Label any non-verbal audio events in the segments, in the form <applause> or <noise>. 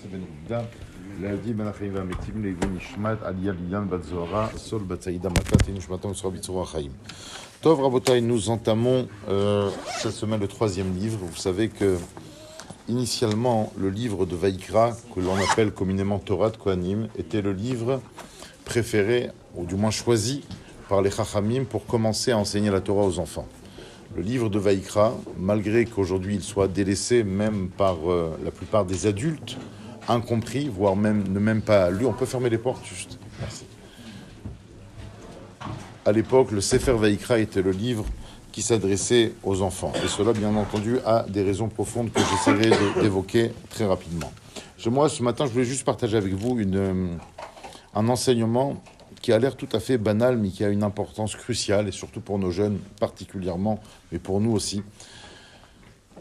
בן רבדה, להבדיל בין החיים והמתים לעיגון נשמת עליה ליאן בת זוהרה, סול בת סעידה מכת נשמתו מסורה בצרור החיים. Tov Rabotai, nous entamons euh, cette semaine le troisième livre. Vous savez que initialement le livre de Vaikra, que l'on appelle communément Torah de Kohanim, était le livre préféré, ou du moins choisi par les Chachamim pour commencer à enseigner la Torah aux enfants. Le livre de Vaikra, malgré qu'aujourd'hui il soit délaissé même par euh, la plupart des adultes, incompris, voire même ne même pas lu, on peut fermer les portes juste. Merci. À l'époque, le Sefer Vaikra était le livre qui s'adressait aux enfants. Et cela, bien entendu, a des raisons profondes que j'essaierai d'évoquer très rapidement. Je- moi, ce matin, je voulais juste partager avec vous une, euh, un enseignement qui a l'air tout à fait banal, mais qui a une importance cruciale, et surtout pour nos jeunes particulièrement, mais pour nous aussi.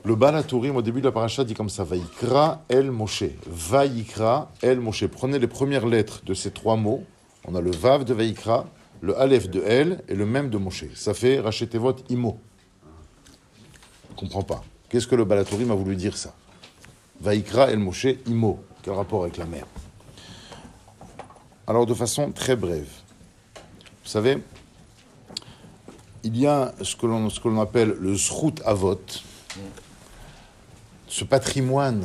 Le Balatourim, au début de la paracha, dit comme ça Vaikra el Moshe. Vaikra el Moshe. Prenez les premières lettres de ces trois mots. On a le Vav de Vaikra, le Aleph de El et le même de Moshe. Ça fait Rachetevot Imo. Je comprends pas. Qu'est-ce que le Balatourim a voulu dire ça? Vaikra el Moshe Imo. Quel rapport avec la mer? Alors, de façon très brève. Vous savez, il y a ce que l'on ce que l'on appelle le Srout Avot, ce patrimoine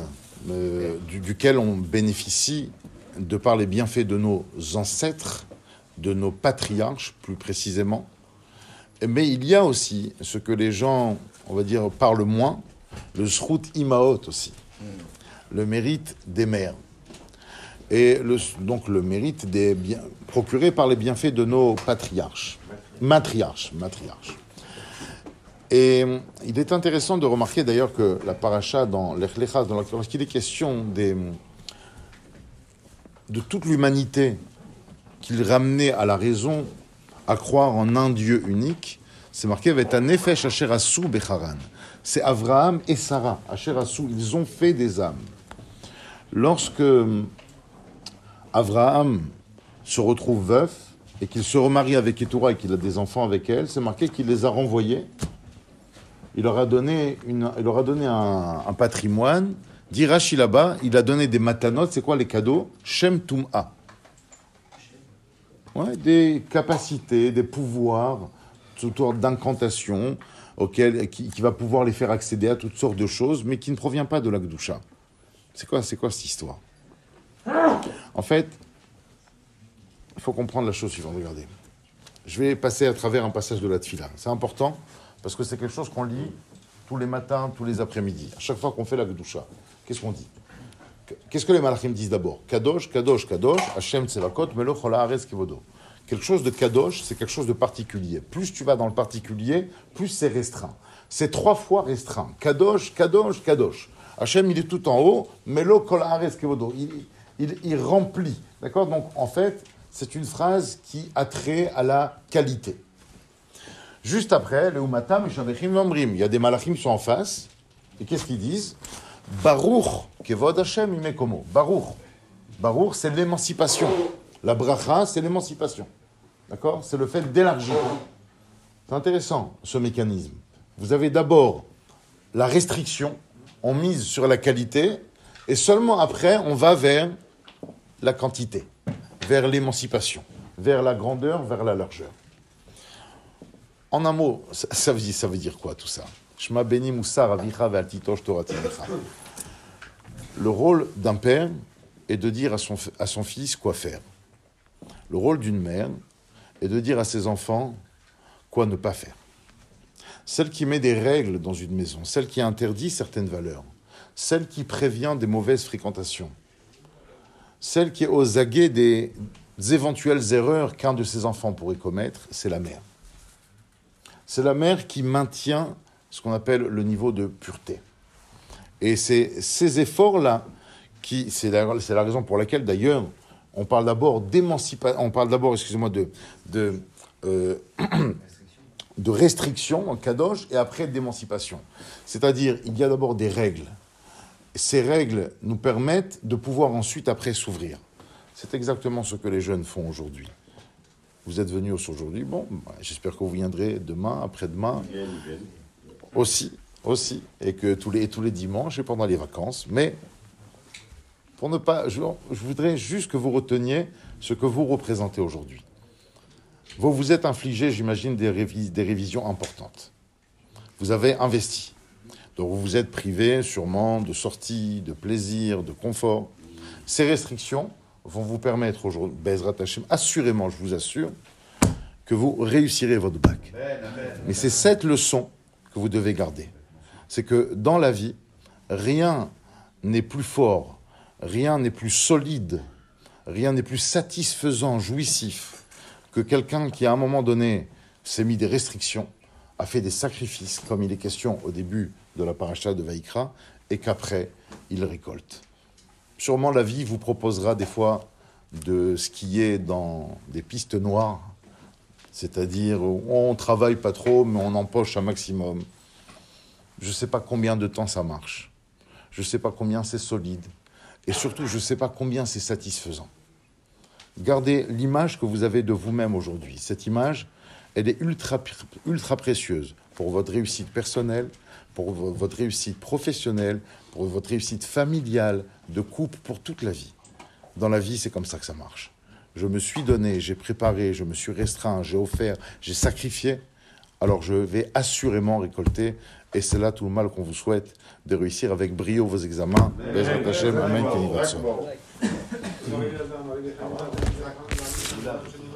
euh, du- duquel on bénéficie de par les bienfaits de nos ancêtres, de nos patriarches plus précisément. Mais il y a aussi ce que les gens, on va dire, parlent moins, le Srout Imaot aussi, le mérite des mères. Et donc le mérite des biens, procuré par les bienfaits de nos patriarches, matriarches, matriarches. Et euh, il est intéressant de remarquer d'ailleurs que la paracha dans l'Echlecha, dans la- lorsqu'il est question des, de toute l'humanité qu'il ramenait à la raison, à croire en un Dieu unique, c'est marqué avec un Nefesh Asher Becharan. C'est Abraham et Sarah, Asher ils ont fait des âmes. Lorsque euh, Abraham se retrouve veuf et qu'il se remarie avec Ketura et qu'il a des enfants avec elle, c'est marqué qu'il les a renvoyés. Il leur a donné, un, patrimoine. Dit là-bas, il a donné des matanotes, c'est quoi les cadeaux? Shem Tum'a. Ouais, des capacités, des pouvoirs, toutes sortes d'incantations qui, va pouvoir les faire accéder à toutes sortes de choses, mais qui ne provient pas de la. C'est quoi, c'est quoi cette histoire? En fait, il faut comprendre la chose suivante. Regardez. Je vais passer à travers un passage de la Tfila. C'est important parce que c'est quelque chose qu'on lit tous les matins, tous les après-midi. À chaque fois qu'on fait la Gdusha, qu'est-ce qu'on dit Qu'est-ce que les malachim disent d'abord Kadosh, Kadosh, Kadosh, Hashem Tsevakot, Melo Ares Kevodo. Quelque chose de Kadosh, c'est quelque chose de particulier. Plus tu vas dans le particulier, plus c'est restreint. C'est trois fois restreint. Kadosh, Kadosh, Kadosh. Hashem, il est tout en haut, Chola Ares Kevodo. Il, il, il remplit. D'accord? Donc, en fait, c'est une phrase qui a trait à la qualité. Juste après, le Umatam. Il y a des malachim qui sont en face. Et qu'est-ce qu'ils disent? Baruch, Kevod Hashem Imekomo. Baruch. Baruch, c'est l'émancipation. La bracha, c'est l'émancipation. D'accord? C'est le fait d'élargir. C'est intéressant, ce mécanisme. Vous avez d'abord la restriction, on mise sur la qualité, et seulement après, on va vers la quantité, vers l'émancipation, vers la grandeur, vers la largeur. En un mot, ça, veut, dire, quoi tout ça? Beni. Le rôle d'un père est de dire à son, à son fils quoi faire. Le rôle d'une mère est de dire à ses enfants quoi ne pas faire. Celle qui met des règles dans une maison, celle qui interdit certaines valeurs, celle qui prévient des mauvaises fréquentations, celle qui est aux aguets des éventuelles erreurs qu'un de ses enfants pourrait commettre, c'est la mère. C'est la mère qui maintient ce qu'on appelle le niveau de pureté. Et c'est ces efforts-là qui, c'est la, raison pour laquelle d'ailleurs on parle d'abord d'émancipation, on parle d'abord, excusez-moi, de, de, euh, <clears throat> de restriction en kadosh et après d'émancipation. C'est-à-dire, il y a d'abord des règles. Ces règles nous permettent de pouvoir ensuite après s'ouvrir. C'est exactement ce que les jeunes font aujourd'hui. Vous êtes venus aujourd'hui, bon, bah, j'espère que vous viendrez demain, après-demain, aussi, aussi, et que tous les, tous les dimanches et pendant les vacances, mais Pour ne pas, je, je voudrais juste que vous reteniez ce que vous représentez aujourd'hui. Vous vous êtes infligé, j'imagine, des, révis- des révisions importantes. Vous avez investi. Donc vous vous êtes privé sûrement de sorties, de plaisir, de confort. Ces restrictions vont vous permettre aujourd'hui, Bezrat assurément, je vous assure, que vous réussirez votre bac. Mais c'est cette leçon que vous devez garder. C'est que dans la vie, rien n'est plus fort, rien n'est plus solide, rien n'est plus satisfaisant, jouissif que quelqu'un qui, à un moment donné, s'est mis des restrictions, a fait des sacrifices, comme il est question au début de la paracha de Vaïkra, et qu'après, il récolte. Sûrement, la vie vous proposera des fois de skier dans des pistes noires, c'est-à-dire on travaille pas trop, mais on empoche un maximum. Je ne sais pas combien de temps ça marche. Je ne sais pas combien c'est solide. Et surtout, je ne sais pas combien c'est satisfaisant. Gardez l'image que vous avez de vous-même aujourd'hui. Cette image, elle est ultra, ultra précieuse pour votre réussite personnelle, pour vo- votre réussite professionnelle, pour votre réussite familiale, de couple, pour toute la vie. Dans la vie, c'est comme ça que ça marche. Je me suis donné, j'ai préparé, je me suis restreint, j'ai offert, j'ai sacrifié. Alors je vais assurément récolter. Et c'est là tout le mal qu'on vous souhaite de réussir avec brio vos examens. Amen.